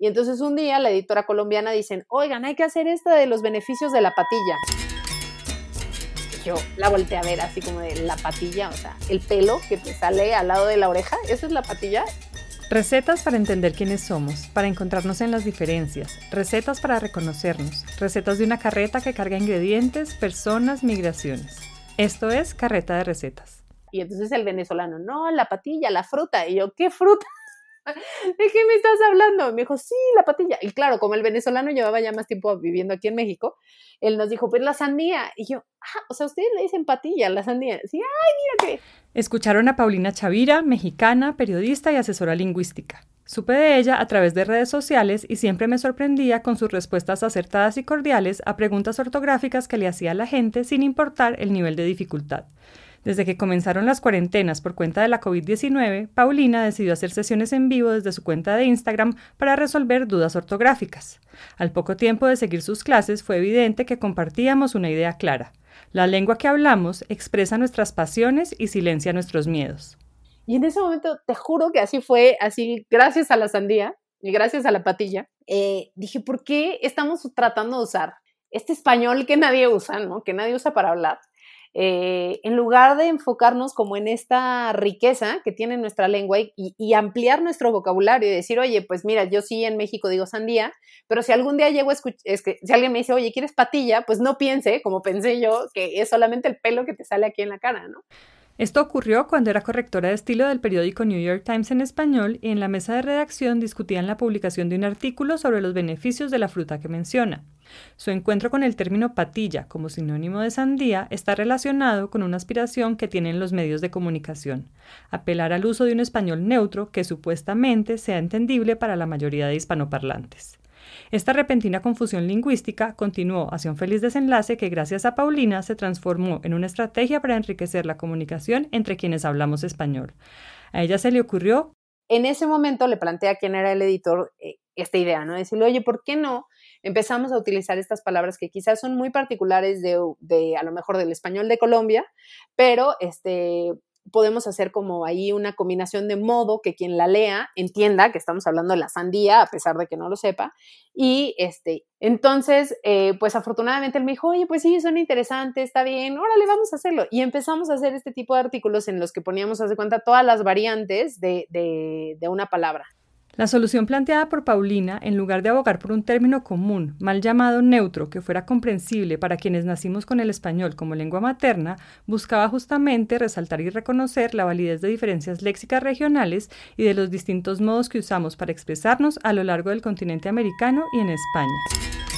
Y entonces un día la editora colombiana dicen, oigan, hay que hacer esta de los beneficios de la patilla. Yo la volteé a ver así como de la patilla, o sea, el pelo que te sale al lado de la oreja, ¿esa es la patilla? Recetas para entender quiénes somos, para encontrarnos en las diferencias, recetas para reconocernos, recetas de una carreta que carga ingredientes, personas, migraciones. Esto es Carreta de Recetas. Y entonces el venezolano, no, la patilla, la fruta. Y yo, ¿qué fruta? ¿De qué me estás hablando? Me dijo, sí, la patilla. Y claro, como el venezolano llevaba ya más tiempo viviendo aquí en México, él nos dijo, pues la sandía. Y yo, ah, o sea, ustedes le dicen patilla, la sandía. Sí, ay, qué. Escucharon a Paulina Chavira, mexicana, periodista y asesora lingüística. Supe de ella a través de redes sociales y siempre me sorprendía con sus respuestas acertadas y cordiales a preguntas ortográficas que le hacía la gente sin importar el nivel de dificultad. Desde que comenzaron las cuarentenas por cuenta de la COVID-19, Paulina decidió hacer sesiones en vivo desde su cuenta de Instagram para resolver dudas ortográficas. Al poco tiempo de seguir sus clases fue evidente que compartíamos una idea clara. La lengua que hablamos expresa nuestras pasiones y silencia nuestros miedos. Y en ese momento, te juro que así fue, así, gracias a la sandía y gracias a la patilla, eh, dije, ¿por qué estamos tratando de usar este español que nadie usa, ¿no? Que nadie usa para hablar eh, en lugar de enfocarnos como en esta riqueza que tiene nuestra lengua y, ampliar nuestro vocabulario y decir, oye, pues mira, yo sí en México digo sandía, pero si algún día llego a escuchar, es que si alguien me dice, oye, ¿quieres patilla? Pues no piense, como pensé yo, que es solamente el pelo que te sale aquí en la cara, ¿no? Esto ocurrió cuando era correctora de estilo del periódico New York Times en español y en la mesa de redacción discutían la publicación de un artículo sobre los beneficios de la fruta que menciona. Su encuentro con el término patilla como sinónimo de sandía está relacionado con una aspiración que tienen los medios de comunicación, apelar al uso de un español neutro que supuestamente sea entendible para la mayoría de hispanoparlantes. Esta repentina confusión lingüística continuó hacia un feliz desenlace que gracias a Paulina se transformó en una estrategia para enriquecer la comunicación entre quienes hablamos español. A ella se le ocurrió... En ese momento le plantea a quien era el editor eh, esta idea, ¿no? Decirle, oye, ¿por qué no empezamos a utilizar estas palabras que quizás son muy particulares de, de a lo mejor del español de Colombia, pero este, podemos hacer como ahí una combinación de modo que quien la lea entienda que estamos hablando de la sandía, a pesar de que no lo sepa. Y este, entonces, eh, pues afortunadamente él me dijo, oye, pues sí, son interesantes, está bien, órale, vamos a hacerlo. Y empezamos a hacer este tipo de artículos en los que poníamos, hace cuenta, todas las variantes de, de una palabra. La solución planteada por Paulina, en lugar de abogar por un término común, mal llamado neutro, que fuera comprensible para quienes nacimos con el español como lengua materna, buscaba justamente resaltar y reconocer la validez de diferencias léxicas regionales y de los distintos modos que usamos para expresarnos a lo largo del continente americano y en España.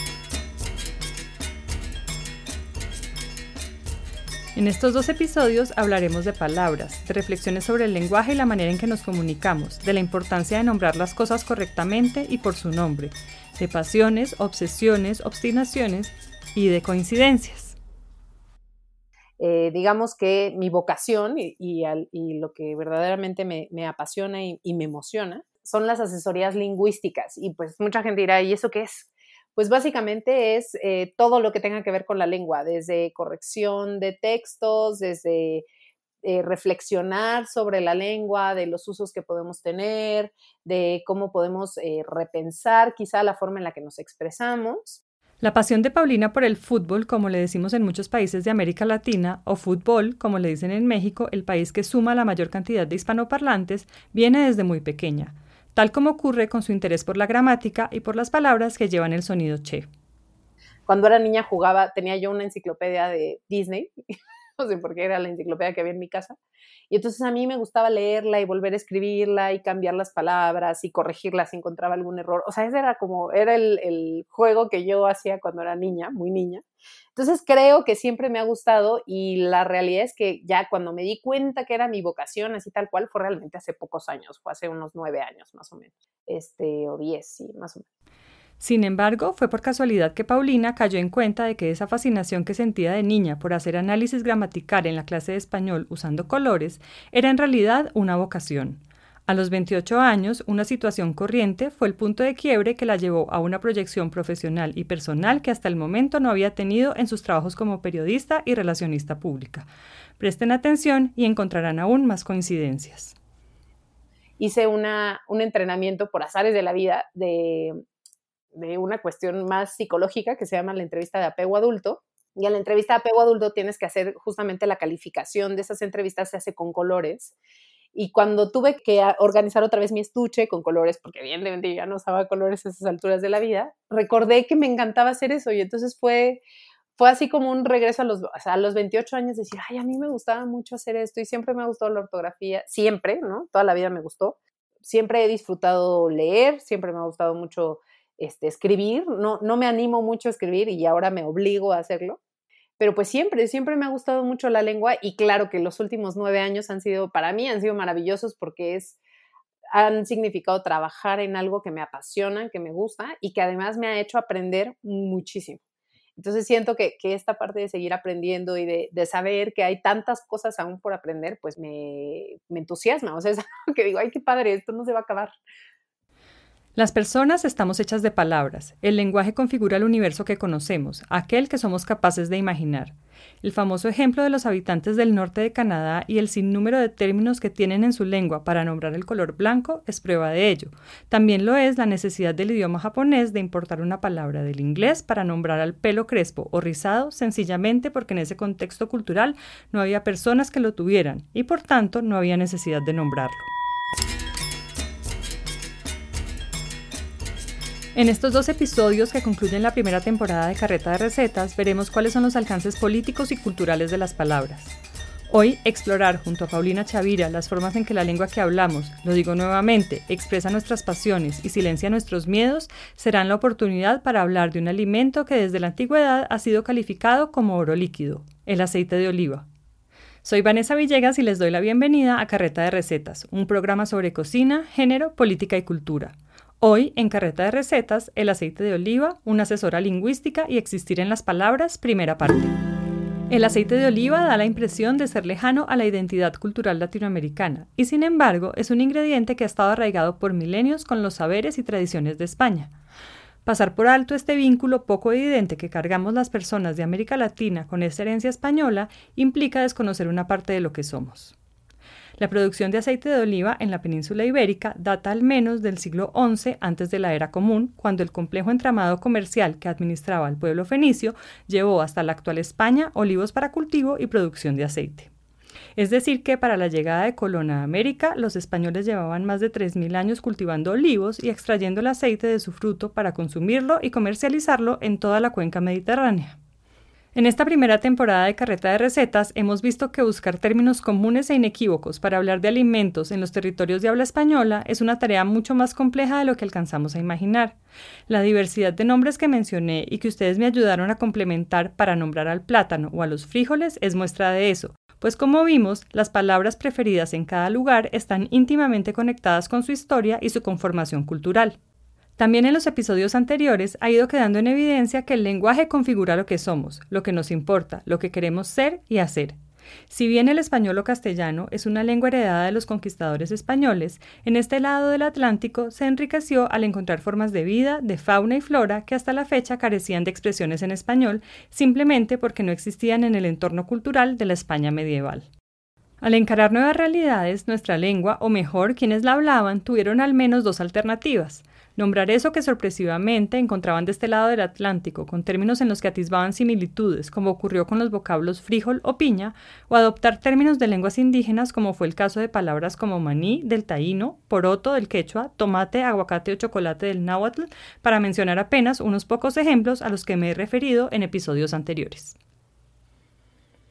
En estos dos episodios hablaremos de palabras, de reflexiones sobre el lenguaje y la manera en que nos comunicamos, de la importancia de nombrar las cosas correctamente y por su nombre, de pasiones, obsesiones, obstinaciones y de coincidencias. Eh, digamos que mi vocación y, lo que verdaderamente me, apasiona y, y, me emociona son las asesorías lingüísticas. Y pues mucha gente dirá, ¿y eso qué es? Pues básicamente es eh, todo lo que tenga que ver con la lengua, desde corrección de textos, desde eh, reflexionar sobre la lengua, de los usos que podemos tener, de cómo podemos eh, repensar quizá la forma en la que nos expresamos. La pasión de Paulina por el fútbol, como le decimos en muchos países de América Latina, o fútbol, como le dicen en México, el país que suma la mayor cantidad de hispanoparlantes, viene desde muy pequeña tal como ocurre con su interés por la gramática y por las palabras que llevan el sonido che. Cuando era niña jugaba, tenía yo una enciclopedia de Disney, no sé por qué era la enciclopedia que había en mi casa, y entonces a mí me gustaba leerla y volver a escribirla y cambiar las palabras y corregirlas si encontraba algún error. O sea, ese era como, era el, el juego que yo hacía cuando era niña, muy niña. Entonces creo que siempre me ha gustado y la realidad es que ya cuando me di cuenta que era mi vocación, así tal cual, fue realmente hace pocos años, fue hace unos nueve años más o menos, este, o diez, sí, más o menos. Sin embargo, fue por casualidad que Paulina cayó en cuenta de que esa fascinación que sentía de niña por hacer análisis gramatical en la clase de español usando colores era en realidad una vocación. A los 28 años, una situación corriente fue el punto de quiebre que la llevó a una proyección profesional y personal que hasta el momento no había tenido en sus trabajos como periodista y relacionista pública. Presten atención y encontrarán aún más coincidencias. hice un entrenamiento por azares de la vida de, de una cuestión más psicológica que se llama la entrevista de apego adulto. Y en la entrevista de apego adulto tienes que hacer justamente la calificación de esas entrevistas, se hace con colores. Y cuando tuve que organizar otra vez mi estuche con colores, porque evidentemente ya no usaba colores a esas alturas de la vida, recordé que me encantaba hacer eso y entonces fue, fue así como un regreso a los, a los 28 años, decir, ay, a mí me gustaba mucho hacer esto y siempre me ha gustado la ortografía, siempre, ¿no? Toda la vida me gustó. Siempre he disfrutado leer, siempre me ha gustado mucho este, escribir, no, no me animo mucho a escribir y ahora me obligo a hacerlo pero pues siempre, siempre me ha gustado mucho la lengua y claro que los últimos nueve años han sido, para mí, han sido maravillosos porque es, han significado trabajar en algo que me apasiona, que me gusta y que además me ha hecho aprender muchísimo. Entonces siento que, esta parte de seguir aprendiendo y de, saber que hay tantas cosas aún por aprender, pues me, me entusiasma. O sea, es algo que digo, ay, qué padre, esto no se va a acabar. Las personas estamos hechas de palabras. El lenguaje configura el universo que conocemos, aquel que somos capaces de imaginar. El famoso ejemplo de los habitantes del norte de Canadá y el sinnúmero de términos que tienen en su lengua para nombrar el color blanco es prueba de ello. También lo es la necesidad del idioma japonés de importar una palabra del inglés para nombrar al pelo crespo o rizado, sencillamente porque en ese contexto cultural no había personas que lo tuvieran y por tanto no había necesidad de nombrarlo. En estos dos episodios que concluyen la primera temporada de Carreta de Recetas, veremos cuáles son los alcances políticos y culturales de las palabras. Hoy, explorar junto a Paulina Chavira las formas en que la lengua que hablamos, lo digo nuevamente, expresa nuestras pasiones y silencia nuestros miedos, serán la oportunidad para hablar de un alimento que desde la antigüedad ha sido calificado como oro líquido, el aceite de oliva. Soy Vanessa Villegas y les doy la bienvenida a Carreta de Recetas, un programa sobre cocina, género, política y cultura. Hoy, en Carreta de Recetas, el aceite de oliva, una asesora lingüística y existir en las palabras, primera parte. El aceite de oliva da la impresión de ser lejano a la identidad cultural latinoamericana y sin embargo es un ingrediente que ha estado arraigado por milenios con los saberes y tradiciones de España. Pasar por alto este vínculo poco evidente que cargamos las personas de América Latina con esta herencia española implica desconocer una parte de lo que somos. La producción de aceite de oliva en la península ibérica data al menos del siglo XI antes de la era común, cuando el complejo entramado comercial que administraba el pueblo fenicio llevó hasta la actual España olivos para cultivo y producción de aceite. Es decir, que para la llegada de Colón a América, los españoles llevaban más de 3.000 años cultivando olivos y extrayendo el aceite de su fruto para consumirlo y comercializarlo en toda la cuenca mediterránea. En esta primera temporada de Carreta de Recetas hemos visto que buscar términos comunes e inequívocos para hablar de alimentos en los territorios de habla española es una tarea mucho más compleja de lo que alcanzamos a imaginar. La diversidad de nombres que mencioné y que ustedes me ayudaron a complementar para nombrar al plátano o a los frijoles es muestra de eso, pues como vimos, las palabras preferidas en cada lugar están íntimamente conectadas con su historia y su conformación cultural. También en los episodios anteriores ha ido quedando en evidencia que el lenguaje configura lo que somos, lo que nos importa, lo que queremos ser y hacer. Si bien el español o castellano es una lengua heredada de los conquistadores españoles, en este lado del Atlántico se enriqueció al encontrar formas de vida, de fauna y flora que hasta la fecha carecían de expresiones en español, simplemente porque no existían en el entorno cultural de la España medieval. Al encarar nuevas realidades, nuestra lengua, o mejor, quienes la hablaban, tuvieron al menos dos alternativas Nombrar eso que sorpresivamente encontraban de este lado del Atlántico, con términos en los que atisbaban similitudes, como ocurrió con los vocablos frijol o piña, o adoptar términos de lenguas indígenas, como fue el caso de palabras como maní del taíno, poroto del quechua, tomate, aguacate o chocolate del náhuatl, para mencionar apenas unos pocos ejemplos a los que me he referido en episodios anteriores.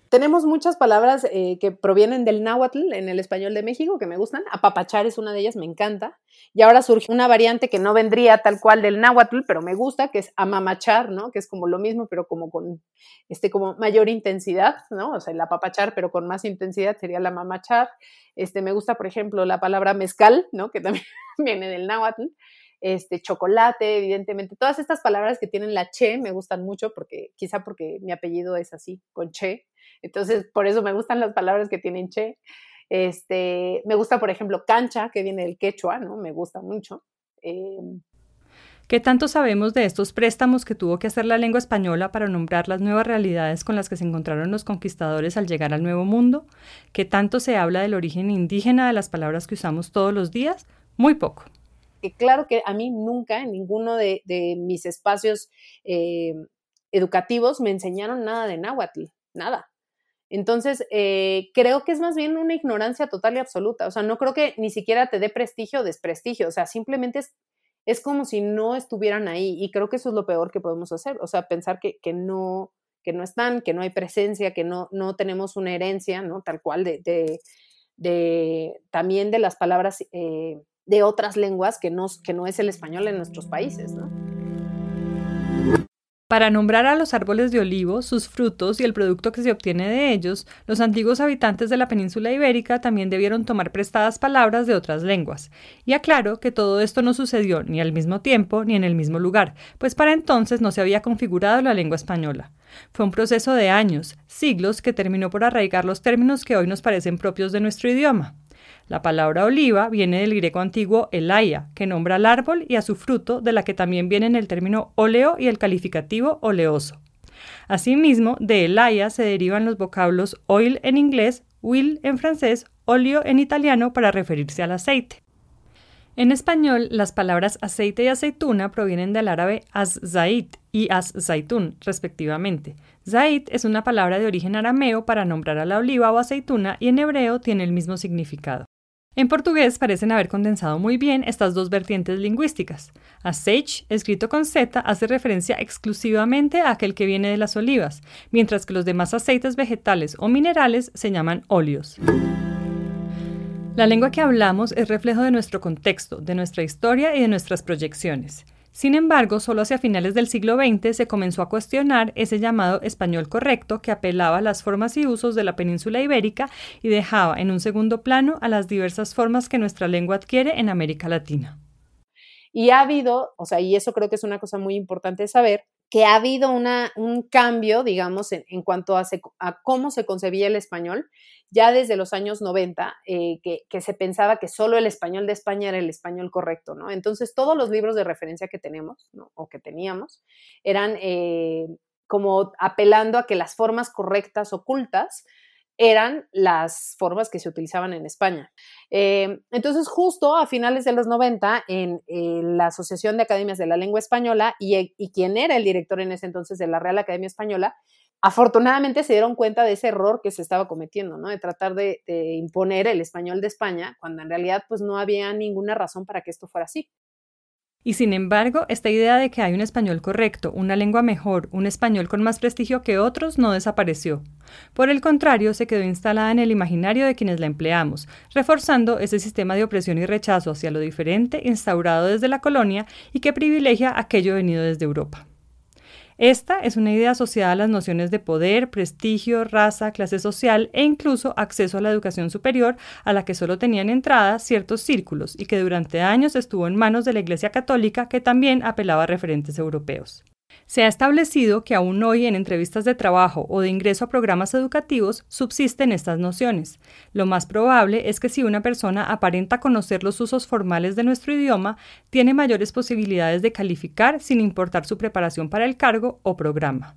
Tenemos muchas palabras eh, que provienen del náhuatl en el español de México que me gustan. Apapachar es una de ellas, me encanta. Y ahora surge una variante que no vendría tal cual del náhuatl, pero me gusta, que es amamachar, ¿no? Que es como lo mismo, pero como con este, como mayor intensidad, ¿no? O sea, el apapachar, pero con más intensidad sería la amamachar. Este, me gusta, por ejemplo, la palabra mezcal, ¿no? Que también viene del náhuatl este, chocolate, evidentemente. Todas estas palabras que tienen la che me gustan mucho porque quizá porque mi apellido es así, con che. Entonces, por eso me gustan las palabras que tienen che. Este, me gusta, por ejemplo, cancha, que viene del quechua, ¿no? Me gusta mucho. Em, ¿Qué tanto sabemos de estos préstamos que tuvo que hacer la lengua española para nombrar las nuevas realidades con las que se encontraron los conquistadores al llegar al Nuevo Mundo? ¿Qué tanto se habla del origen indígena de las palabras que usamos todos los días? Muy poco. Claro que a mí nunca en ninguno de, mis espacios eh, educativos me enseñaron nada de náhuatl, nada. Entonces, eh, creo que es más bien una ignorancia total y absoluta. O sea, no creo que ni siquiera te dé prestigio o desprestigio. O sea, simplemente es es como si no estuvieran ahí y creo que eso es lo peor que podemos hacer, o sea, pensar que, no, que no están, que no hay presencia, que no, no tenemos una herencia, ¿no? Tal cual de, de, también de las palabras eh, de otras lenguas que no, es el español en nuestros países. Para nombrar a los árboles de olivo, sus frutos y el producto que se obtiene de ellos, los antiguos habitantes de la península ibérica también debieron tomar prestadas palabras de otras lenguas. Y aclaro que todo esto no sucedió ni al mismo tiempo ni en el mismo lugar, pues para entonces no se había configurado la lengua española. Fue un proceso de años, siglos, que terminó por arraigar los términos que hoy nos parecen propios de nuestro idioma. La palabra oliva viene del griego antiguo elaia, que nombra al árbol y a su fruto, de la que también vienen el término óleo y el calificativo oleoso. Asimismo, de elaia se derivan los vocablos oil en inglés, will en francés, óleo en italiano para referirse al aceite. En español, las palabras aceite y aceituna provienen del árabe az-zait y az-zaitun, respectivamente. Zait es una palabra de origen arameo para nombrar a la oliva o aceituna y en hebreo tiene el mismo significado. En portugués parecen haber condensado muy bien estas dos vertientes lingüísticas. Azeite, escrito con Z, hace referencia exclusivamente a aquel que viene de las olivas, mientras que los demás aceites vegetales o minerales se llaman óleos. La lengua que hablamos es reflejo de nuestro contexto, de nuestra historia y de nuestras proyecciones. Sin embargo, solo hacia finales del siglo XX se comenzó a cuestionar ese llamado español correcto que apelaba a las formas y usos de la península ibérica y dejaba en un segundo plano a las diversas formas que nuestra lengua adquiere en América Latina. Y ha habido, o sea, y eso creo que es una cosa muy importante de saber, que ha habido una, un cambio, digamos, en, cuanto a, cómo se concebía el español, ya desde los años 90, eh, que, se pensaba que solo el español de España era el español correcto, ¿no? Entonces, todos los libros de referencia que tenemos, o que teníamos, eran eh, como apelando a que las formas correctas ocultas eran las formas que se utilizaban en España. Eh, entonces, justo a finales de los 90, en, la Asociación de Academias de la Lengua Española y, quien era el director en ese entonces de la Real Academia Española, afortunadamente se dieron cuenta de ese error que se estaba cometiendo, ¿no? De tratar de, de, imponer el español de España, cuando en realidad pues no había ninguna razón para que esto fuera así. Y sin embargo, esta idea de que hay un español correcto, una lengua mejor, un español con más prestigio que otros no desapareció. Por el contrario, se quedó instalada en el imaginario de quienes la empleamos, reforzando ese sistema de opresión y rechazo hacia lo diferente instaurado desde la colonia y que privilegia aquello venido desde Europa. Esta es una idea asociada a las nociones de poder, prestigio, raza, clase social e incluso acceso a la educación superior a la que solo tenían entrada ciertos círculos y que durante años estuvo en manos de la Iglesia Católica que también apelaba a referentes europeos. Se ha establecido que aún hoy en entrevistas de trabajo o de ingreso a programas educativos subsisten estas nociones. Lo más probable es que si una persona aparenta conocer los usos formales de nuestro idioma, tiene mayores posibilidades de calificar sin importar su preparación para el cargo o programa.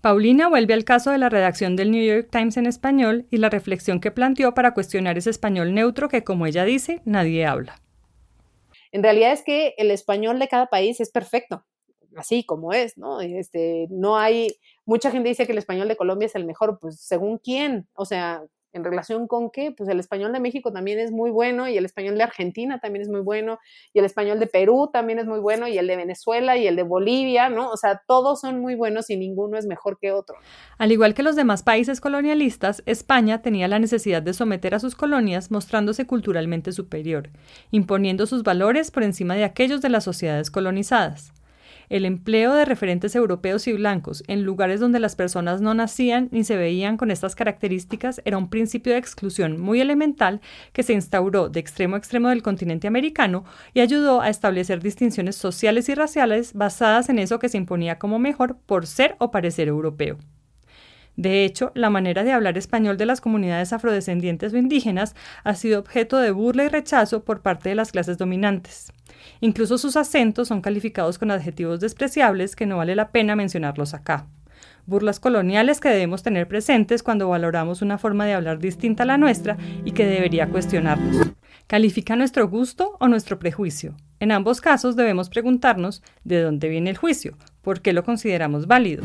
Paulina vuelve al caso de la redacción del New York Times en español y la reflexión que planteó para cuestionar ese español neutro que, como ella dice, nadie habla. En realidad es que el español de cada país es perfecto así como es, ¿no? Este, no hay, mucha gente dice que el español de Colombia es el mejor, pues según quién, o sea, en relación con qué, pues el español de México también es muy bueno y el español de Argentina también es muy bueno y el español de Perú también es muy bueno y el de Venezuela y el de Bolivia, ¿no? O sea, todos son muy buenos y ninguno es mejor que otro. Al igual que los demás países colonialistas, España tenía la necesidad de someter a sus colonias mostrándose culturalmente superior, imponiendo sus valores por encima de aquellos de las sociedades colonizadas. El empleo de referentes europeos y blancos en lugares donde las personas no nacían ni se veían con estas características era un principio de exclusión muy elemental que se instauró de extremo a extremo del continente americano y ayudó a establecer distinciones sociales y raciales basadas en eso que se imponía como mejor por ser o parecer europeo. De hecho, la manera de hablar español de las comunidades afrodescendientes o indígenas ha sido objeto de burla y rechazo por parte de las clases dominantes. Incluso sus acentos son calificados con adjetivos despreciables que no vale la pena mencionarlos acá. Burlas coloniales que debemos tener presentes cuando valoramos una forma de hablar distinta a la nuestra y que debería cuestionarnos. ¿Califica nuestro gusto o nuestro prejuicio? En ambos casos debemos preguntarnos de dónde viene el juicio, por qué lo consideramos válido.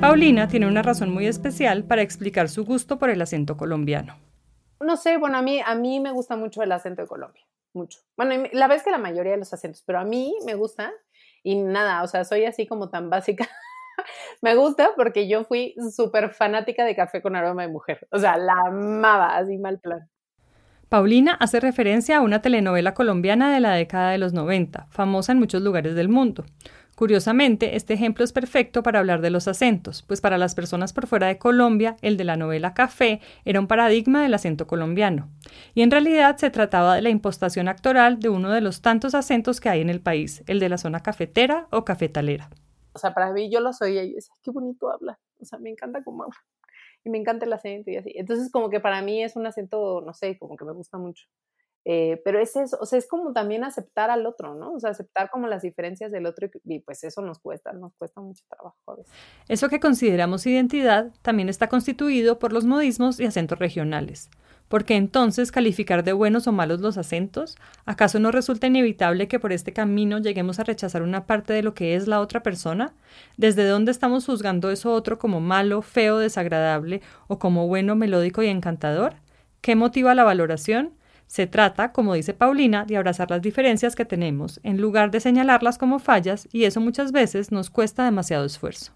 Paulina tiene una razón muy especial para explicar su gusto por el acento colombiano. No sé, bueno, a mí, a mí me gusta mucho el acento de Colombia, mucho. Bueno, la vez que la mayoría de los acentos, pero a mí me gusta y nada, o sea, soy así como tan básica. me gusta porque yo fui súper fanática de Café con Aroma de Mujer, o sea, la amaba, así mal plan. Paulina hace referencia a una telenovela colombiana de la década de los 90, famosa en muchos lugares del mundo. Curiosamente, este ejemplo es perfecto para hablar de los acentos, pues para las personas por fuera de Colombia, el de la novela Café era un paradigma del acento colombiano. Y en realidad se trataba de la impostación actoral de uno de los tantos acentos que hay en el país, el de la zona cafetera o cafetalera. O sea, para mí yo lo soy y yo decía, qué bonito habla. O sea, me encanta cómo habla. Y me encanta el acento y así. Entonces, como que para mí es un acento, no sé, como que me gusta mucho. Eh, pero es eso, o sea, es como también aceptar al otro, ¿no? O sea, aceptar como las diferencias del otro y, pues eso nos cuesta, nos cuesta mucho trabajo a veces. Eso que consideramos identidad también está constituido por los modismos y acentos regionales. Porque entonces calificar de buenos o malos los acentos, ¿acaso no resulta inevitable que por este camino lleguemos a rechazar una parte de lo que es la otra persona? ¿Desde dónde estamos juzgando eso otro como malo, feo, desagradable o como bueno, melódico y encantador? ¿Qué motiva la valoración? Se trata, como dice Paulina, de abrazar las diferencias que tenemos, en lugar de señalarlas como fallas, y eso muchas veces nos cuesta demasiado esfuerzo.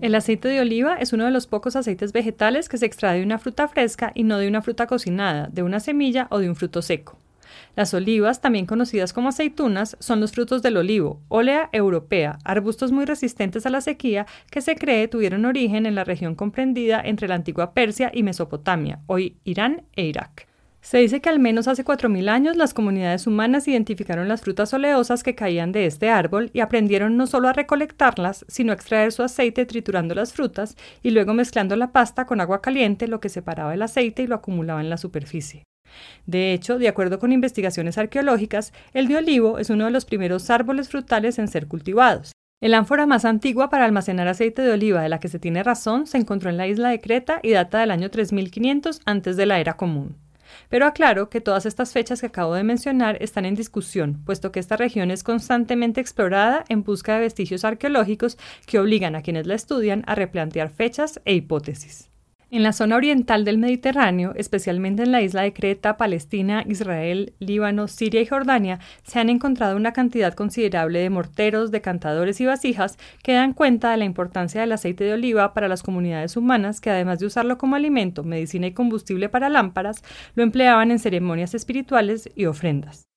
El aceite de oliva es uno de los pocos aceites vegetales que se extrae de una fruta fresca y no de una fruta cocinada, de una semilla o de un fruto seco. Las olivas, también conocidas como aceitunas, son los frutos del olivo, Olea europea, arbustos muy resistentes a la sequía que se cree tuvieron origen en la región comprendida entre la antigua Persia y Mesopotamia, hoy Irán e Irak. Se dice que al menos hace 4.000 años las comunidades humanas identificaron las frutas oleosas que caían de este árbol y aprendieron no solo a recolectarlas, sino a extraer su aceite triturando las frutas y luego mezclando la pasta con agua caliente, lo que separaba el aceite y lo acumulaba en la superficie. De hecho, de acuerdo con investigaciones arqueológicas, el de olivo es uno de los primeros árboles frutales en ser cultivados. El ánfora más antigua para almacenar aceite de oliva de la que se tiene razón se encontró en la isla de Creta y data del año 3500 antes de la era común. Pero aclaro que todas estas fechas que acabo de mencionar están en discusión, puesto que esta región es constantemente explorada en busca de vestigios arqueológicos que obligan a quienes la estudian a replantear fechas e hipótesis. En la zona oriental del Mediterráneo, especialmente en la isla de Creta, Palestina, Israel, Líbano, Siria y Jordania, se han encontrado una cantidad considerable de morteros, decantadores y vasijas que dan cuenta de la importancia del aceite de oliva para las comunidades humanas que además de usarlo como alimento, medicina y combustible para lámparas, lo empleaban en ceremonias espirituales y ofrendas.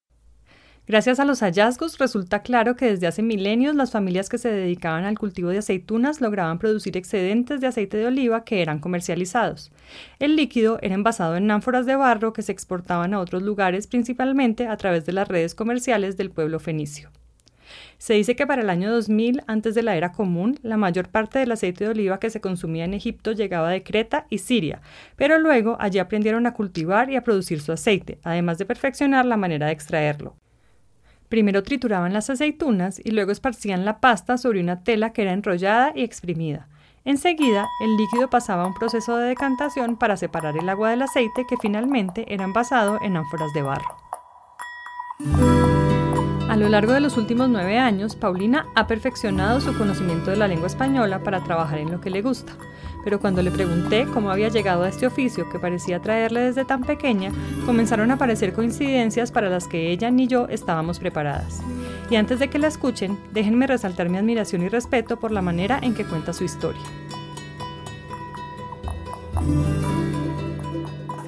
Gracias a los hallazgos resulta claro que desde hace milenios las familias que se dedicaban al cultivo de aceitunas lograban producir excedentes de aceite de oliva que eran comercializados. El líquido era envasado en ánforas de barro que se exportaban a otros lugares principalmente a través de las redes comerciales del pueblo fenicio. Se dice que para el año 2000, antes de la era común, la mayor parte del aceite de oliva que se consumía en Egipto llegaba de Creta y Siria, pero luego allí aprendieron a cultivar y a producir su aceite, además de perfeccionar la manera de extraerlo. Primero trituraban las aceitunas y luego esparcían la pasta sobre una tela que era enrollada y exprimida. Enseguida, el líquido pasaba a un proceso de decantación para separar el agua del aceite que finalmente era envasado en ánforas de barro. A lo largo de los últimos nueve años, Paulina ha perfeccionado su conocimiento de la lengua española para trabajar en lo que le gusta pero cuando le pregunté cómo había llegado a este oficio que parecía traerle desde tan pequeña, comenzaron a aparecer coincidencias para las que ella ni yo estábamos preparadas. Y antes de que la escuchen, déjenme resaltar mi admiración y respeto por la manera en que cuenta su historia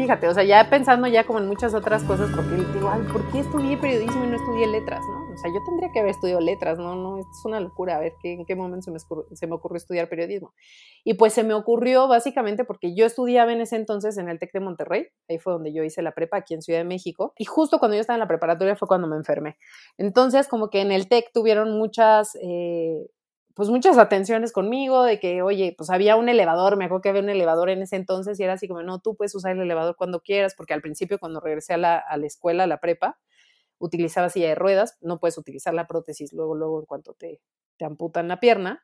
fíjate, o sea, ya pensando ya como en muchas otras cosas, porque digo, ¿por qué estudié periodismo y no estudié letras, no? O sea, yo tendría que haber estudiado letras, ¿no? No, es una locura, a ver ¿qué, en qué momento se me, se me ocurrió estudiar periodismo. Y pues se me ocurrió básicamente porque yo estudiaba en ese entonces en el TEC de Monterrey, ahí fue donde yo hice la prepa aquí en Ciudad de México, y justo cuando yo estaba en la preparatoria fue cuando me enfermé. Entonces, como que en el TEC tuvieron muchas... Eh, pues muchas atenciones conmigo, de que, oye, pues había un elevador, me acuerdo que había un elevador en ese entonces y era así como, no, tú puedes usar el elevador cuando quieras, porque al principio cuando regresé a la, a la escuela, a la prepa, utilizaba silla de ruedas, no puedes utilizar la prótesis luego, luego en cuanto te, te amputan la pierna.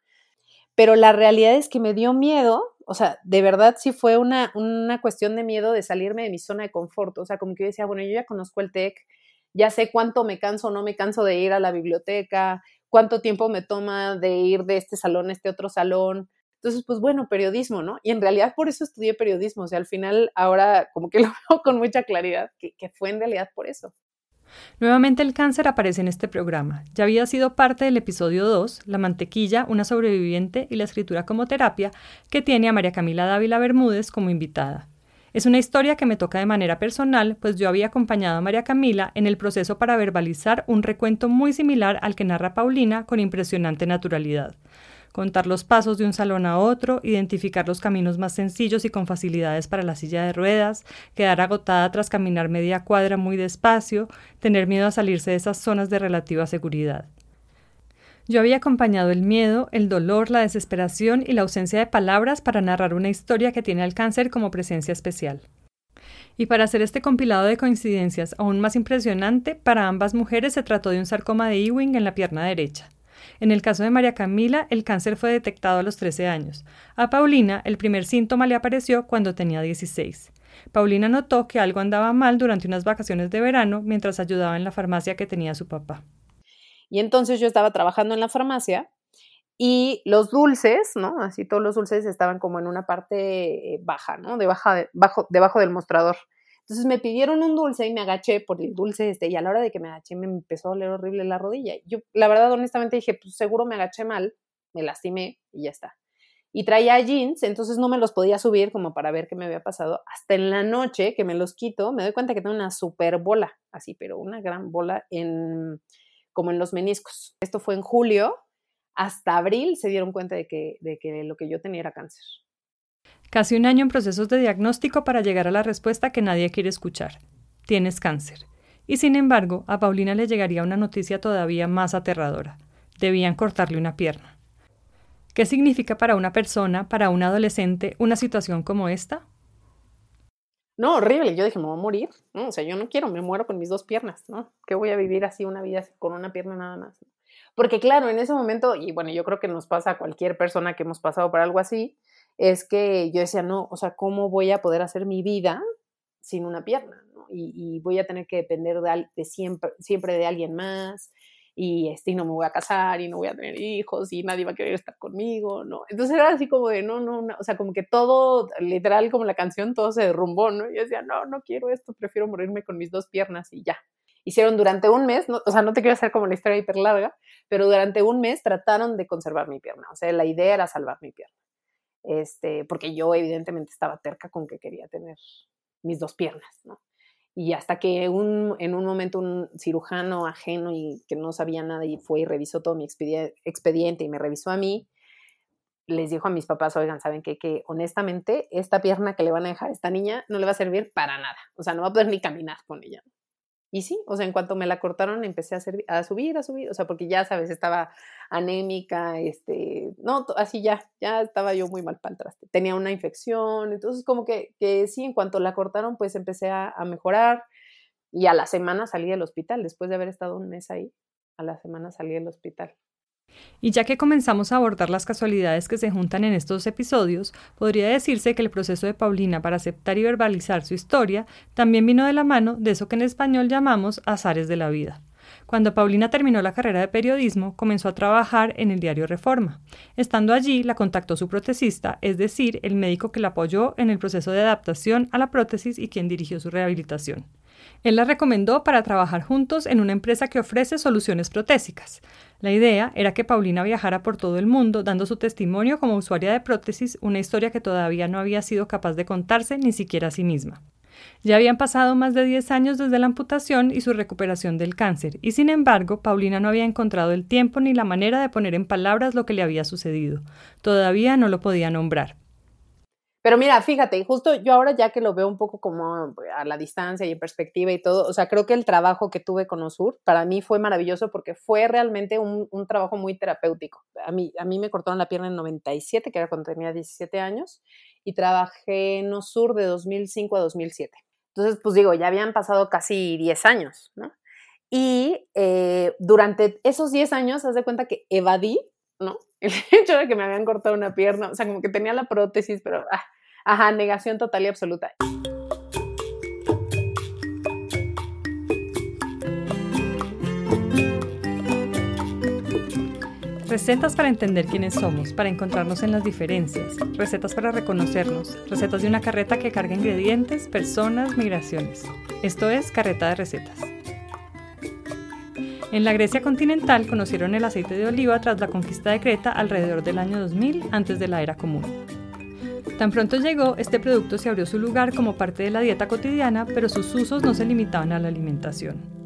Pero la realidad es que me dio miedo, o sea, de verdad sí fue una, una cuestión de miedo de salirme de mi zona de confort, o sea, como que yo decía, bueno, yo ya conozco el TEC, ya sé cuánto me canso o no me canso de ir a la biblioteca, cuánto tiempo me toma de ir de este salón a este otro salón. Entonces, pues bueno, periodismo, ¿no? Y en realidad por eso estudié periodismo, o sea, al final ahora como que lo veo con mucha claridad, que, que fue en realidad por eso. Nuevamente el cáncer aparece en este programa. Ya había sido parte del episodio 2, La mantequilla, una sobreviviente y la escritura como terapia, que tiene a María Camila Dávila Bermúdez como invitada. Es una historia que me toca de manera personal, pues yo había acompañado a María Camila en el proceso para verbalizar un recuento muy similar al que narra Paulina con impresionante naturalidad. Contar los pasos de un salón a otro, identificar los caminos más sencillos y con facilidades para la silla de ruedas, quedar agotada tras caminar media cuadra muy despacio, tener miedo a salirse de esas zonas de relativa seguridad. Yo había acompañado el miedo, el dolor, la desesperación y la ausencia de palabras para narrar una historia que tiene al cáncer como presencia especial. Y para hacer este compilado de coincidencias aún más impresionante, para ambas mujeres se trató de un sarcoma de Ewing en la pierna derecha. En el caso de María Camila, el cáncer fue detectado a los 13 años. A Paulina, el primer síntoma le apareció cuando tenía 16. Paulina notó que algo andaba mal durante unas vacaciones de verano mientras ayudaba en la farmacia que tenía su papá. Y entonces yo estaba trabajando en la farmacia y los dulces, ¿no? Así todos los dulces estaban como en una parte eh, baja, ¿no? Debajo, debajo del mostrador. Entonces me pidieron un dulce y me agaché por el dulce este y a la hora de que me agaché me empezó a doler horrible la rodilla. Yo, la verdad, honestamente dije, pues seguro me agaché mal, me lastimé y ya está. Y traía jeans, entonces no me los podía subir como para ver qué me había pasado. Hasta en la noche que me los quito, me doy cuenta que tengo una super bola, así, pero una gran bola en como en los meniscos. Esto fue en julio, hasta abril se dieron cuenta de que, de que lo que yo tenía era cáncer. Casi un año en procesos de diagnóstico para llegar a la respuesta que nadie quiere escuchar. Tienes cáncer. Y sin embargo, a Paulina le llegaría una noticia todavía más aterradora. Debían cortarle una pierna. ¿Qué significa para una persona, para un adolescente, una situación como esta? No, horrible. Yo dije, me voy a morir. No, o sea, yo no quiero, me muero con mis dos piernas, ¿no? Que voy a vivir así una vida con una pierna nada más. Porque claro, en ese momento, y bueno, yo creo que nos pasa a cualquier persona que hemos pasado por algo así, es que yo decía, no, o sea, ¿cómo voy a poder hacer mi vida sin una pierna? Y, voy a tener que depender de, siempre, siempre de alguien más y este, no me voy a casar y no voy a tener hijos y nadie va a querer estar conmigo, ¿no? Entonces era así como de, no, no, no, o sea, como que todo, literal, como la canción, todo se derrumbó, ¿no? Y yo decía, no, no quiero esto, prefiero morirme con mis dos piernas y ya. Hicieron durante un mes, o sea, no te quiero hacer como la historia hiper larga, pero durante un mes trataron de conservar mi pierna, o sea, la idea era salvar mi pierna. Este, porque yo evidentemente estaba terca con que quería tener mis dos piernas, ¿no? Y hasta que un, en un momento un cirujano ajeno y que no sabía nada y fue y revisó todo mi expediente y me revisó a mí, les dijo a mis papás, oigan, ¿saben qué? Que honestamente esta pierna que le van a dejar a esta niña no le va a servir para nada. O sea, no va a poder ni caminar con ella. Y sí, o sea, en cuanto me la cortaron empecé a, subir, a subir, o sea, porque ya, sabes, estaba anémica, este, no, así ya, ya estaba yo muy mal para el traste. Tenía una infección, entonces como que, que sí, en cuanto la cortaron, pues empecé a, a mejorar y a la semana salí del hospital, después de haber estado un mes ahí, a la semana salí del hospital. Y ya que comenzamos a abordar las casualidades que se juntan en estos episodios, podría decirse que el proceso de Paulina para aceptar y verbalizar su historia también vino de la mano de eso que en español llamamos azares de la vida. Cuando Paulina terminó la carrera de periodismo, comenzó a trabajar en el diario Reforma. Estando allí, la contactó su protesista, es decir, el médico que la apoyó en el proceso de adaptación a la prótesis y quien dirigió su rehabilitación. Él la recomendó para trabajar juntos en una empresa que ofrece soluciones protésicas. La idea era que Paulina viajara por todo el mundo dando su testimonio como usuaria de prótesis, una historia que todavía no había sido capaz de contarse ni siquiera a sí misma. Ya habían pasado más de 10 años desde la amputación y su recuperación del cáncer, y sin embargo, Paulina no había encontrado el tiempo ni la manera de poner en palabras lo que le había sucedido. Todavía no lo podía nombrar. Pero mira, fíjate, justo yo ahora ya que lo veo un poco como a la distancia y en perspectiva y todo, o sea, creo que el trabajo que tuve con Osur para mí fue maravilloso porque fue realmente un, trabajo muy terapéutico. A mí, a mí me cortaron la pierna en 97, que era cuando tenía 17 años, y trabajé en Osur de 2005 a 2007. Entonces, pues digo, ya habían pasado casi 10 años, ¿no? Y eh, durante esos 10 años, haz de cuenta que evadí, ¿no? El hecho de que me habían cortado una pierna, o sea, como que tenía la prótesis, pero, ah, ajá, negación total y absoluta. Recetas para entender quiénes somos, para encontrarnos en las diferencias, recetas para reconocernos, recetas de una carreta que carga ingredientes, personas, migraciones. Esto es Carreta de Recetas. En la Grecia continental conocieron el aceite de oliva tras la conquista de Creta alrededor del año 2000 antes de la era común. Tan pronto llegó, este producto se abrió su lugar como parte de la dieta cotidiana, pero sus usos no se limitaban a la alimentación.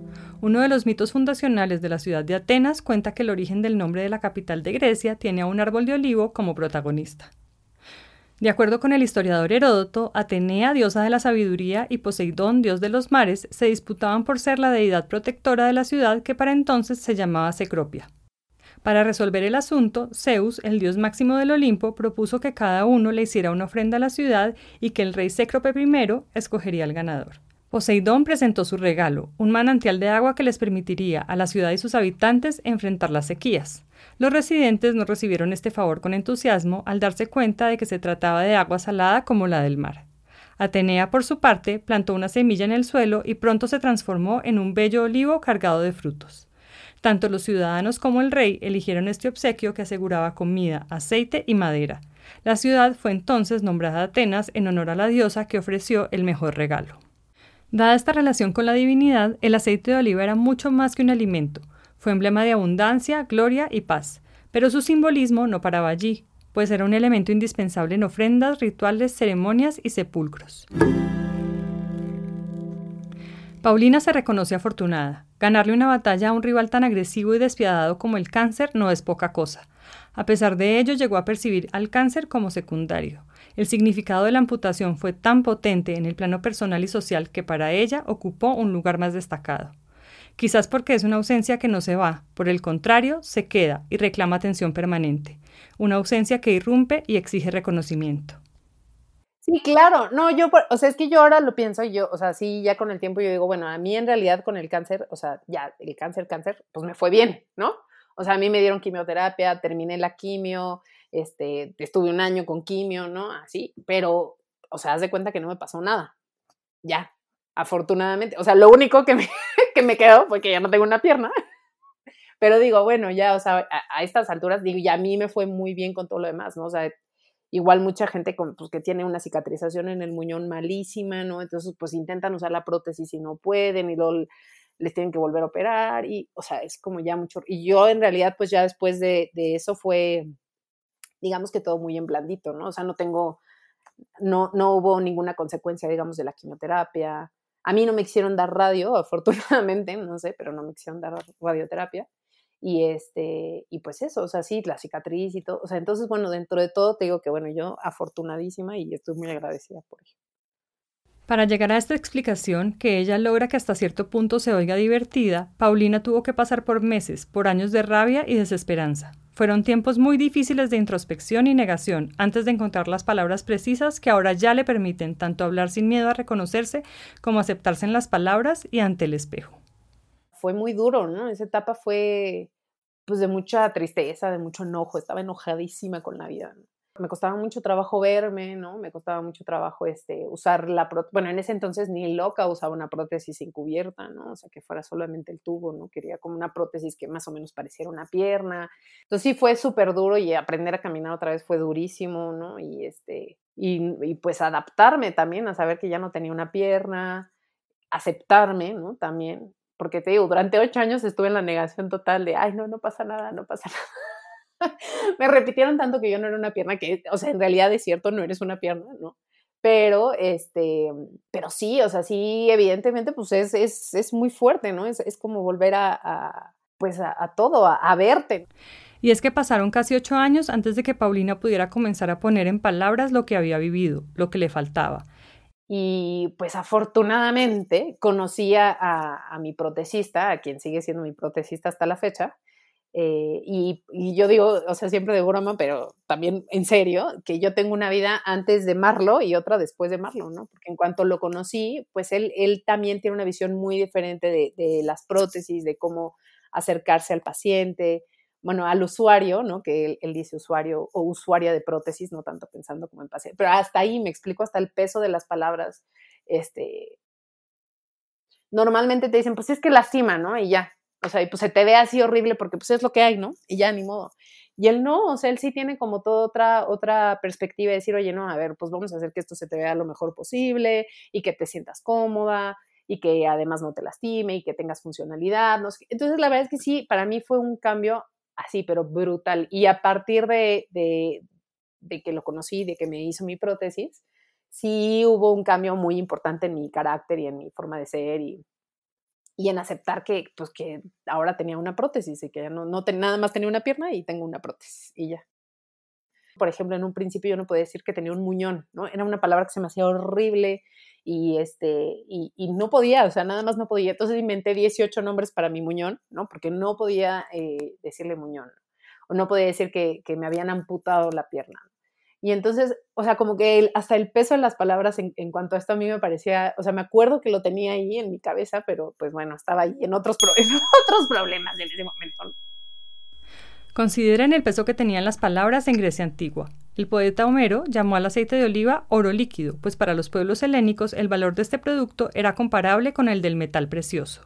Uno de los mitos fundacionales de la ciudad de Atenas cuenta que el origen del nombre de la capital de Grecia tiene a un árbol de olivo como protagonista. De acuerdo con el historiador Heródoto, Atenea, diosa de la sabiduría, y Poseidón, dios de los mares, se disputaban por ser la deidad protectora de la ciudad que para entonces se llamaba Cecropia. Para resolver el asunto, Zeus, el dios máximo del Olimpo, propuso que cada uno le hiciera una ofrenda a la ciudad y que el rey Cécrope I escogería al ganador. Poseidón presentó su regalo, un manantial de agua que les permitiría a la ciudad y sus habitantes enfrentar las sequías. Los residentes no recibieron este favor con entusiasmo al darse cuenta de que se trataba de agua salada como la del mar. Atenea, por su parte, plantó una semilla en el suelo y pronto se transformó en un bello olivo cargado de frutos. Tanto los ciudadanos como el rey eligieron este obsequio que aseguraba comida, aceite y madera. La ciudad fue entonces nombrada Atenas en honor a la diosa que ofreció el mejor regalo. Dada esta relación con la divinidad, el aceite de oliva era mucho más que un alimento, fue emblema de abundancia, gloria y paz, pero su simbolismo no paraba allí, pues era un elemento indispensable en ofrendas, rituales, ceremonias y sepulcros. Paulina se reconoce afortunada. Ganarle una batalla a un rival tan agresivo y despiadado como el cáncer no es poca cosa. A pesar de ello, llegó a percibir al cáncer como secundario. El significado de la amputación fue tan potente en el plano personal y social que para ella ocupó un lugar más destacado quizás porque es una ausencia que no se va, por el contrario, se queda y reclama atención permanente, una ausencia que irrumpe y exige reconocimiento. Sí, claro, no, yo, o sea, es que yo ahora lo pienso y yo, o sea, sí, ya con el tiempo yo digo, bueno, a mí en realidad con el cáncer, o sea, ya el cáncer, cáncer, pues me fue bien, ¿no? O sea, a mí me dieron quimioterapia, terminé la quimio, este, estuve un año con quimio, ¿no? Así, pero, o sea, haz de cuenta que no me pasó nada, ya, afortunadamente, o sea, lo único que me, que me quedó fue que ya no tengo una pierna. Pero digo, bueno, ya, o sea, a, estas alturas, digo, ya a mí me fue muy bien con todo lo demás, ¿no? O sea, igual mucha gente con, pues, que tiene una cicatrización en el muñón malísima, ¿no? Entonces, pues intentan usar la prótesis y no pueden y luego les tienen que volver a operar y, o sea, es como ya mucho. Y yo en realidad, pues ya después de, de eso fue, digamos que todo muy en blandito, ¿no? O sea, no tengo, no, no hubo ninguna consecuencia, digamos, de la quimioterapia, a mí no me quisieron dar radio, afortunadamente, no sé, pero no me quisieron dar radioterapia. Y, este, y pues eso, o sea, sí, la cicatriz y todo. O sea, entonces, bueno, dentro de todo te digo que, bueno, yo afortunadísima y estoy muy agradecida por ello. Para llegar a esta explicación, que ella logra que hasta cierto punto se oiga divertida, Paulina tuvo que pasar por meses, por años de rabia y desesperanza. Fueron tiempos muy difíciles de introspección y negación antes de encontrar las palabras precisas que ahora ya le permiten tanto hablar sin miedo a reconocerse como aceptarse en las palabras y ante el espejo. Fue muy duro, ¿no? Esa etapa fue pues de mucha tristeza, de mucho enojo, estaba enojadísima con la vida. Me costaba mucho trabajo verme, ¿no? Me costaba mucho trabajo este, usar la prótesis. Bueno, en ese entonces ni loca usaba una prótesis encubierta, ¿no? O sea, que fuera solamente el tubo, ¿no? Quería como una prótesis que más o menos pareciera una pierna. Entonces sí fue súper duro y aprender a caminar otra vez fue durísimo, ¿no? Y, este, y, y pues adaptarme también a saber que ya no tenía una pierna, aceptarme, ¿no? También, porque te digo, durante ocho años estuve en la negación total de, ay, no, no pasa nada, no pasa nada. me repitieron tanto que yo no era una pierna, que, o sea, en realidad es cierto, no eres una pierna, ¿no? Pero, este, pero sí, o sea, sí, evidentemente, pues es, es, es muy fuerte, ¿no? Es, es como volver a, pues a, todo, a, verte. Y es que pasaron casi ocho años antes de que Paulina pudiera comenzar a poner en palabras lo que había vivido, lo que le faltaba. Y pues afortunadamente conocí a, a, mi protecista, a quien sigue siendo mi protecista hasta la fecha, eh, y, yo digo, o sea, siempre de broma, pero también en serio, que yo tengo una vida antes de Marlo y otra después de Marlo, ¿no? Porque en cuanto lo conocí, pues él, él también tiene una visión muy diferente de, las prótesis, de cómo acercarse al paciente, bueno, al usuario, ¿no? Que él, él, dice usuario o usuaria de prótesis, no tanto pensando como en paciente. Pero hasta ahí me explico hasta el peso de las palabras. Este, normalmente te dicen, pues es que lastima, ¿no? Y ya, o sea, y pues se te ve así horrible porque pues es lo que hay, ¿no? Y ya, ni modo. Y él no, o sea, él sí tiene como toda otra, otra perspectiva de decir, oye, no, a ver, pues vamos a hacer que esto se te vea lo mejor posible y que te sientas cómoda y que además no te lastime y que tengas funcionalidad. No. Entonces, la verdad es que sí, para mí fue un cambio así, pero brutal. Y a partir de, de, de que lo conocí, de que me hizo mi prótesis, sí hubo un cambio muy importante en mi carácter y en mi forma de ser y y en aceptar que, pues, que ahora tenía una prótesis y que ya no, no nada más tenía una pierna y tengo una prótesis y ya. Por ejemplo, en un principio yo no podía decir que tenía un muñón, ¿no? Era una palabra que se me hacía horrible y, este, y, no podía, o sea, nada más no podía. Entonces inventé 18 nombres para mi muñón, ¿no? Porque no podía eh, decirle muñón o no podía decir que, que me habían amputado la pierna. Y entonces, o sea, como que hasta el peso de las palabras en, cuanto a esto a mí me parecía, o sea, me acuerdo que lo tenía ahí en mi cabeza, pero pues bueno, estaba ahí en otros, otros problemas en ese momento. Consideren el peso que tenían las palabras en Grecia antigua. El poeta Homero llamó al aceite de oliva oro líquido, pues para los pueblos helénicos el valor de este producto era comparable con el del metal precioso.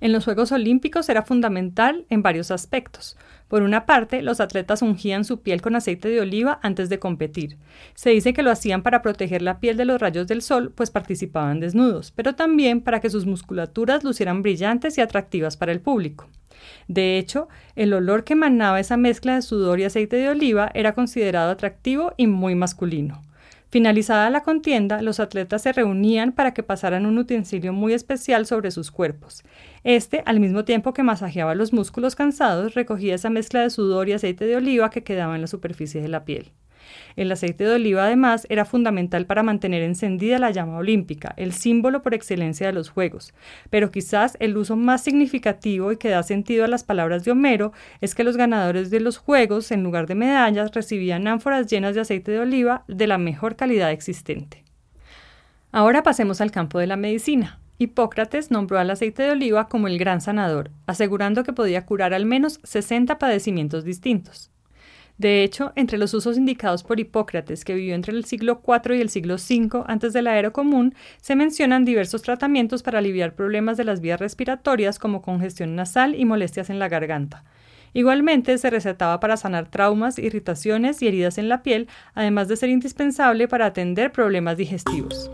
En los Juegos Olímpicos era fundamental en varios aspectos. Por una parte, los atletas ungían su piel con aceite de oliva antes de competir. Se dice que lo hacían para proteger la piel de los rayos del sol, pues participaban desnudos, pero también para que sus musculaturas lucieran brillantes y atractivas para el público. De hecho, el olor que emanaba esa mezcla de sudor y aceite de oliva era considerado atractivo y muy masculino. Finalizada la contienda, los atletas se reunían para que pasaran un utensilio muy especial sobre sus cuerpos. Este, al mismo tiempo que masajeaba los músculos cansados, recogía esa mezcla de sudor y aceite de oliva que quedaba en la superficie de la piel. El aceite de oliva, además, era fundamental para mantener encendida la llama olímpica, el símbolo por excelencia de los Juegos. Pero quizás el uso más significativo y que da sentido a las palabras de Homero es que los ganadores de los Juegos, en lugar de medallas, recibían ánforas llenas de aceite de oliva de la mejor calidad existente. Ahora pasemos al campo de la medicina. Hipócrates nombró al aceite de oliva como el gran sanador, asegurando que podía curar al menos 60 padecimientos distintos. De hecho, entre los usos indicados por Hipócrates, que vivió entre el siglo IV y el siglo V antes de la era común, se mencionan diversos tratamientos para aliviar problemas de las vías respiratorias como congestión nasal y molestias en la garganta. Igualmente se recetaba para sanar traumas, irritaciones y heridas en la piel, además de ser indispensable para atender problemas digestivos.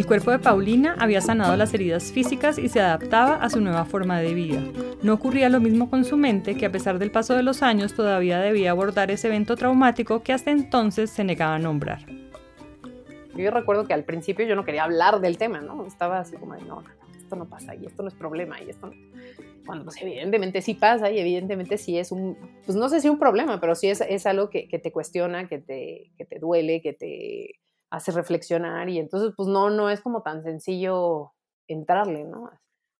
El cuerpo de Paulina había sanado las heridas físicas y se adaptaba a su nueva forma de vida. No ocurría lo mismo con su mente, que a pesar del paso de los años todavía debía abordar ese evento traumático que hasta entonces se negaba a nombrar. Yo recuerdo que al principio yo no quería hablar del tema, ¿no? Estaba así como de, no, esto no pasa y esto no es problema y esto no... Cuando pues evidentemente sí pasa y evidentemente sí es un, pues no sé si un problema, pero sí es, es algo que, que, te cuestiona, que te, que te duele, que te hace reflexionar y entonces pues no, no es como tan sencillo entrarle, ¿no?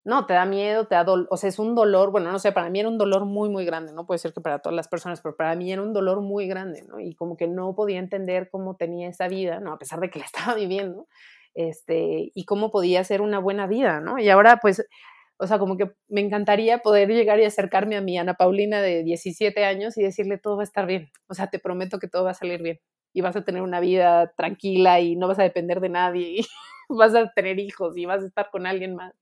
No, te da miedo, te da dolor, o sea, es un dolor, bueno, no sé, para mí era un dolor muy, muy grande, no puede ser que para todas las personas, pero para mí era un dolor muy grande, ¿no? Y como que no podía entender cómo tenía esa vida, ¿no? A pesar de que la estaba viviendo, este, y cómo podía ser una buena vida, ¿no? Y ahora, pues, o sea, como que me encantaría poder llegar y acercarme a mi Ana Paulina de 17 años y decirle todo va a estar bien, o sea, te prometo que todo va a salir bien, y vas a tener una vida tranquila y no vas a depender de nadie y vas a tener hijos y vas a estar con alguien más.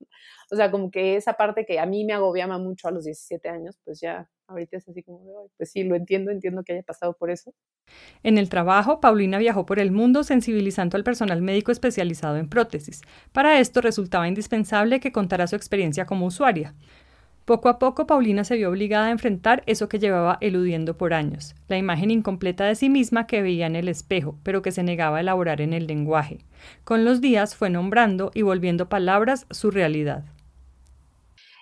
O sea, como que esa parte que a mí me agobiaba mucho a los 17 años, pues ya ahorita es así como pues sí, lo entiendo, entiendo que haya pasado por eso. En el trabajo, Paulina viajó por el mundo sensibilizando al personal médico especializado en prótesis. Para esto resultaba indispensable que contara su experiencia como usuaria. Poco a poco Paulina se vio obligada a enfrentar eso que llevaba eludiendo por años, la imagen incompleta de sí misma que veía en el espejo, pero que se negaba a elaborar en el lenguaje. Con los días fue nombrando y volviendo palabras su realidad.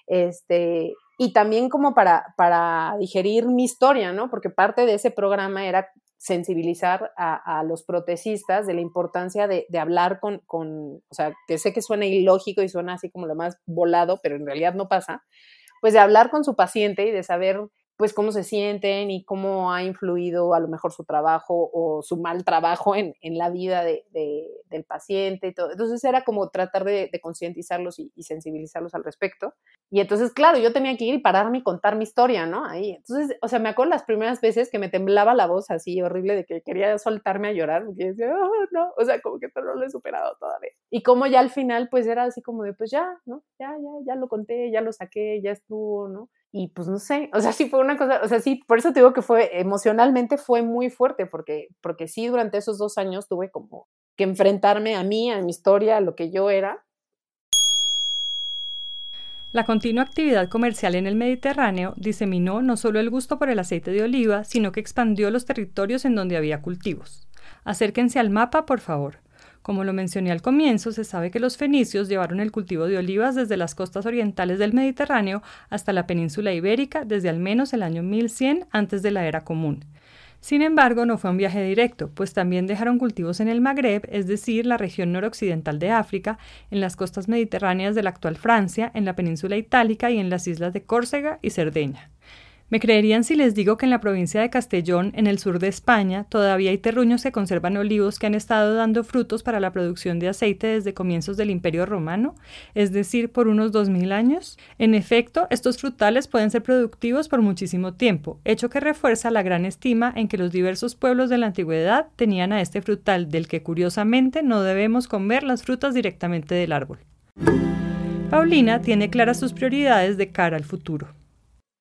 Este, y también como para, para digerir mi historia, ¿no? Porque parte de ese programa era sensibilizar a, los protesistas de la importancia de, hablar con, con, o sea, que sé que suena ilógico y suena así como lo más volado, pero en realidad no pasa, pues de hablar con su paciente y de saber pues cómo se sienten y cómo ha influido a lo mejor su trabajo o su mal trabajo en, la vida de, del paciente y todo. Entonces era como tratar de, concientizarlos y, sensibilizarlos al respecto. Y entonces, claro, yo tenía que ir y pararme y contar mi historia, ¿no? Ahí. Entonces, o sea, me acuerdo las primeras veces que me temblaba la voz así horrible de que quería soltarme a llorar, oh, no, o sea, como que no lo he superado todavía. Y como ya al final, pues era así como de, pues ya, ¿no? Ya, ya, ya lo conté, ya lo saqué, ya estuvo, ¿no? Y pues no sé, o sea, sí fue una cosa, o sea, sí, por eso te digo que fue, emocionalmente fue muy fuerte, porque, porque sí, durante esos dos años tuve como que enfrentarme a mí, a mi historia, a lo que yo era. La continua actividad comercial en el Mediterráneo diseminó no solo el gusto por el aceite de oliva, sino que expandió los territorios en donde había cultivos. Acérquense al mapa, por favor. Como lo mencioné al comienzo, se sabe que los fenicios llevaron el cultivo de olivas desde las costas orientales del Mediterráneo hasta la península ibérica desde al menos el año 1100 antes de la era común. Sin embargo, no fue un viaje directo, pues también dejaron cultivos en el Magreb, es decir, la región noroccidental de África, en las costas mediterráneas de la actual Francia, en la península itálica y en las islas de Córcega y Cerdeña. ¿Me creerían si les digo que en la provincia de Castellón, en el sur de España, todavía hay terruños que conservan olivos que han estado dando frutos para la producción de aceite desde comienzos del Imperio Romano, es decir, por unos 2000 años? En efecto, estos frutales pueden ser productivos por muchísimo tiempo, hecho que refuerza la gran estima en que los diversos pueblos de la antigüedad tenían a este frutal del que curiosamente no debemos comer las frutas directamente del árbol. Paulina tiene claras sus prioridades de cara al futuro.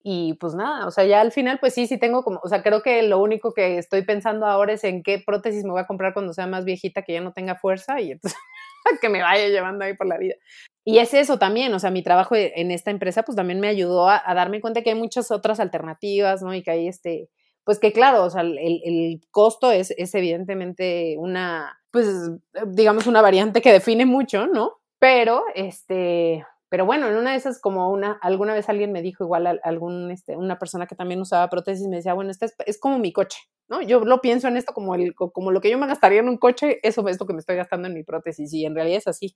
Y pues nada, o sea, ya al final, pues sí, sí tengo como, o sea, creo que lo único que estoy pensando ahora es en qué prótesis me voy a comprar cuando sea más viejita, que ya no tenga fuerza y entonces que me vaya llevando ahí por la vida. Y es eso también, o sea, mi trabajo e, en esta empresa, pues también me ayudó a, darme cuenta que hay muchas otras alternativas, ¿no? Y que hay este, pues que claro, o sea, el, el costo es, es evidentemente una, pues, digamos, una variante que define mucho, ¿no? Pero, este, pero bueno, en una de esas, como una, alguna vez alguien me dijo, igual algún, este, una persona que también usaba prótesis, me decía, bueno, este es, como mi coche, ¿no? Yo lo pienso en esto como, el, como lo que yo me gastaría en un coche, eso es lo que me estoy gastando en mi prótesis, y en realidad es así.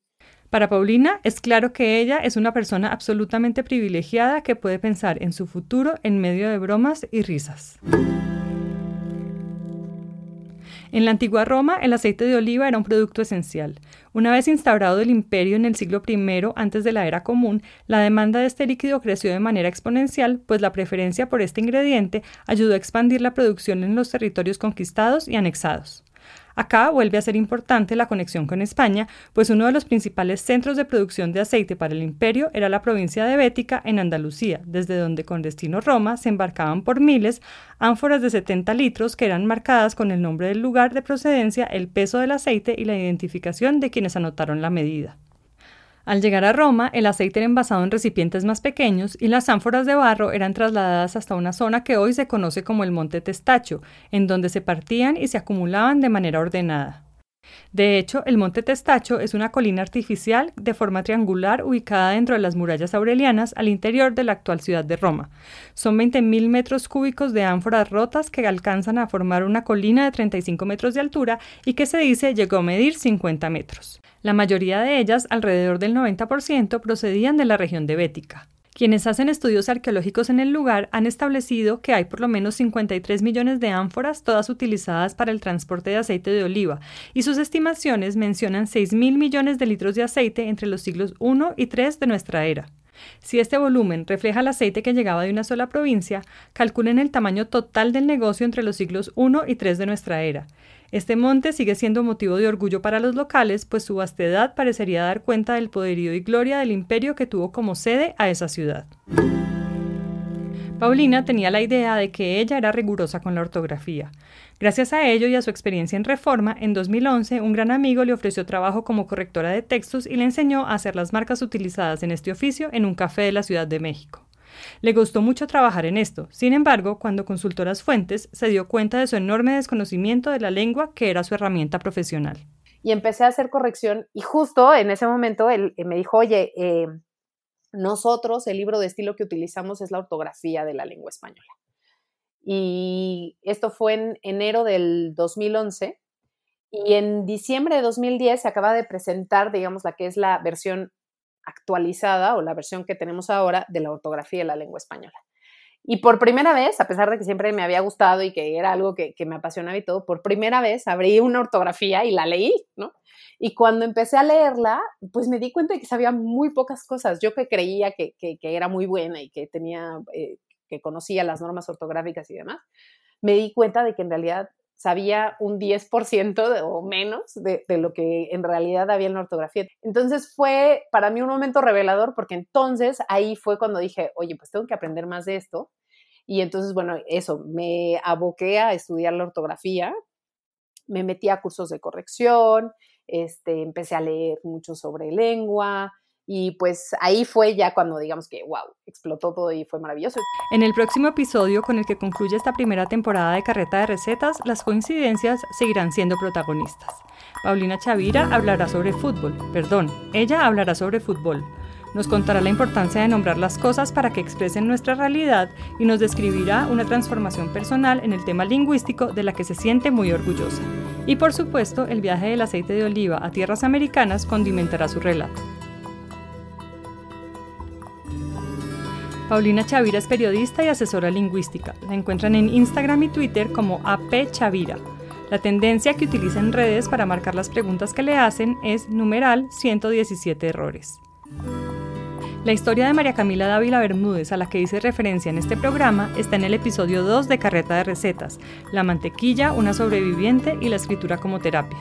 Para Paulina, es claro que ella es una persona absolutamente privilegiada que puede pensar en su futuro en medio de bromas y risas. En la antigua Roma, el aceite de oliva era un producto esencial. Una vez instaurado el imperio en el siglo I antes de la era común, la demanda de este líquido creció de manera exponencial, pues la preferencia por este ingrediente ayudó a expandir la producción en los territorios conquistados y anexados. Acá vuelve a ser importante la conexión con España, pues uno de los principales centros de producción de aceite para el imperio era la provincia de Bética en Andalucía, desde donde con destino Roma se embarcaban por miles ánforas de 70 litros que eran marcadas con el nombre del lugar de procedencia, el peso del aceite y la identificación de quienes anotaron la medida. Al llegar a Roma, el aceite era envasado en recipientes más pequeños y las ánforas de barro eran trasladadas hasta una zona que hoy se conoce como el Monte Testacho, en donde se partían y se acumulaban de manera ordenada. De hecho, el Monte Testacho es una colina artificial de forma triangular ubicada dentro de las murallas aurelianas al interior de la actual ciudad de Roma. Son 20.000 metros cúbicos de ánforas rotas que alcanzan a formar una colina de 35 metros de altura y que se dice llegó a medir 50 metros. La mayoría de ellas, alrededor del 90%, procedían de la región de Bética. Quienes hacen estudios arqueológicos en el lugar han establecido que hay por lo menos 53 millones de ánforas, todas utilizadas para el transporte de aceite de oliva, y sus estimaciones mencionan 6 mil millones de litros de aceite entre los siglos I y III de nuestra era. Si este volumen refleja el aceite que llegaba de una sola provincia, calculen el tamaño total del negocio entre los siglos I y III de nuestra era. Este monte sigue siendo motivo de orgullo para los locales, pues su vastedad parecería dar cuenta del poderío y gloria del imperio que tuvo como sede a esa ciudad. Paulina tenía la idea de que ella era rigurosa con la ortografía. Gracias a ello y a su experiencia en Reforma, en 2011 un gran amigo le ofreció trabajo como correctora de textos y le enseñó a hacer las marcas utilizadas en este oficio en un café de la Ciudad de México. Le gustó mucho trabajar en esto, sin embargo, cuando consultó las fuentes, se dio cuenta de su enorme desconocimiento de la lengua que era su herramienta profesional. Y empecé a hacer corrección y justo en ese momento él, me dijo, oye, eh, nosotros el libro de estilo que utilizamos es la ortografía de la lengua española. Y esto fue en enero del 2011 y en diciembre de 2010 se acaba de presentar, digamos, la que es la versión actualizada o la versión que tenemos ahora de la ortografía de la lengua española. Y por primera vez, a pesar de que siempre me había gustado y que era algo que, me apasionaba y todo, por primera vez abrí una ortografía y la leí, ¿no? Y cuando empecé a leerla, pues me di cuenta de que sabía muy pocas cosas. Yo que creía que, era muy buena y que tenía, eh, que conocía las normas ortográficas y demás, me di cuenta de que en realidad sabía un 10% o menos de, lo que en realidad había en la ortografía. Entonces fue para mí un momento revelador porque entonces ahí fue cuando dije, oye, pues tengo que aprender más de esto. Y entonces, bueno, eso, me aboqué a estudiar la ortografía, me metí a cursos de corrección, este, empecé a leer mucho sobre lengua, y pues ahí fue ya cuando digamos que, wow, explotó todo y fue maravilloso. En el próximo episodio con el que concluye esta primera temporada de Carreta de Recetas, las coincidencias seguirán siendo protagonistas. Paulina Chavira hablará sobre fútbol, perdón, ella hablará sobre fútbol. Nos contará la importancia de nombrar las cosas para que expresen nuestra realidad y nos describirá una transformación personal en el tema lingüístico de la que se siente muy orgullosa. Y por supuesto, el viaje del aceite de oliva a tierras americanas condimentará su relato. Paulina Chavira es periodista y asesora lingüística. La encuentran en Instagram y Twitter como AP Chavira. La tendencia que utiliza en redes para marcar las preguntas que le hacen es numeral 117 errores. La historia de María Camila Dávila Bermúdez, a la que hice referencia en este programa, está en el episodio 2 de Carreta de Recetas, La mantequilla, una sobreviviente y la escritura como terapia.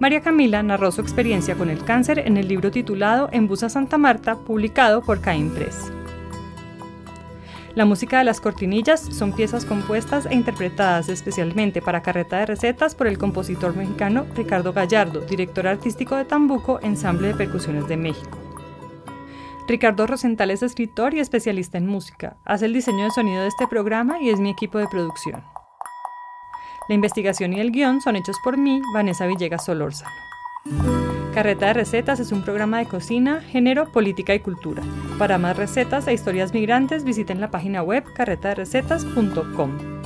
María Camila narró su experiencia con el cáncer en el libro titulado En Busa Santa Marta, publicado por Caín Press. La música de las cortinillas son piezas compuestas e interpretadas especialmente para carreta de recetas por el compositor mexicano Ricardo Gallardo, director artístico de Tambuco, Ensamble de Percusiones de México. Ricardo Rosenthal es escritor y especialista en música. Hace el diseño de sonido de este programa y es mi equipo de producción. La investigación y el guion son hechos por mí, Vanessa Villegas Solórzano. Carreta de Recetas es un programa de cocina, género, política y cultura. Para más recetas e historias migrantes visiten la página web carretaderecetas.com.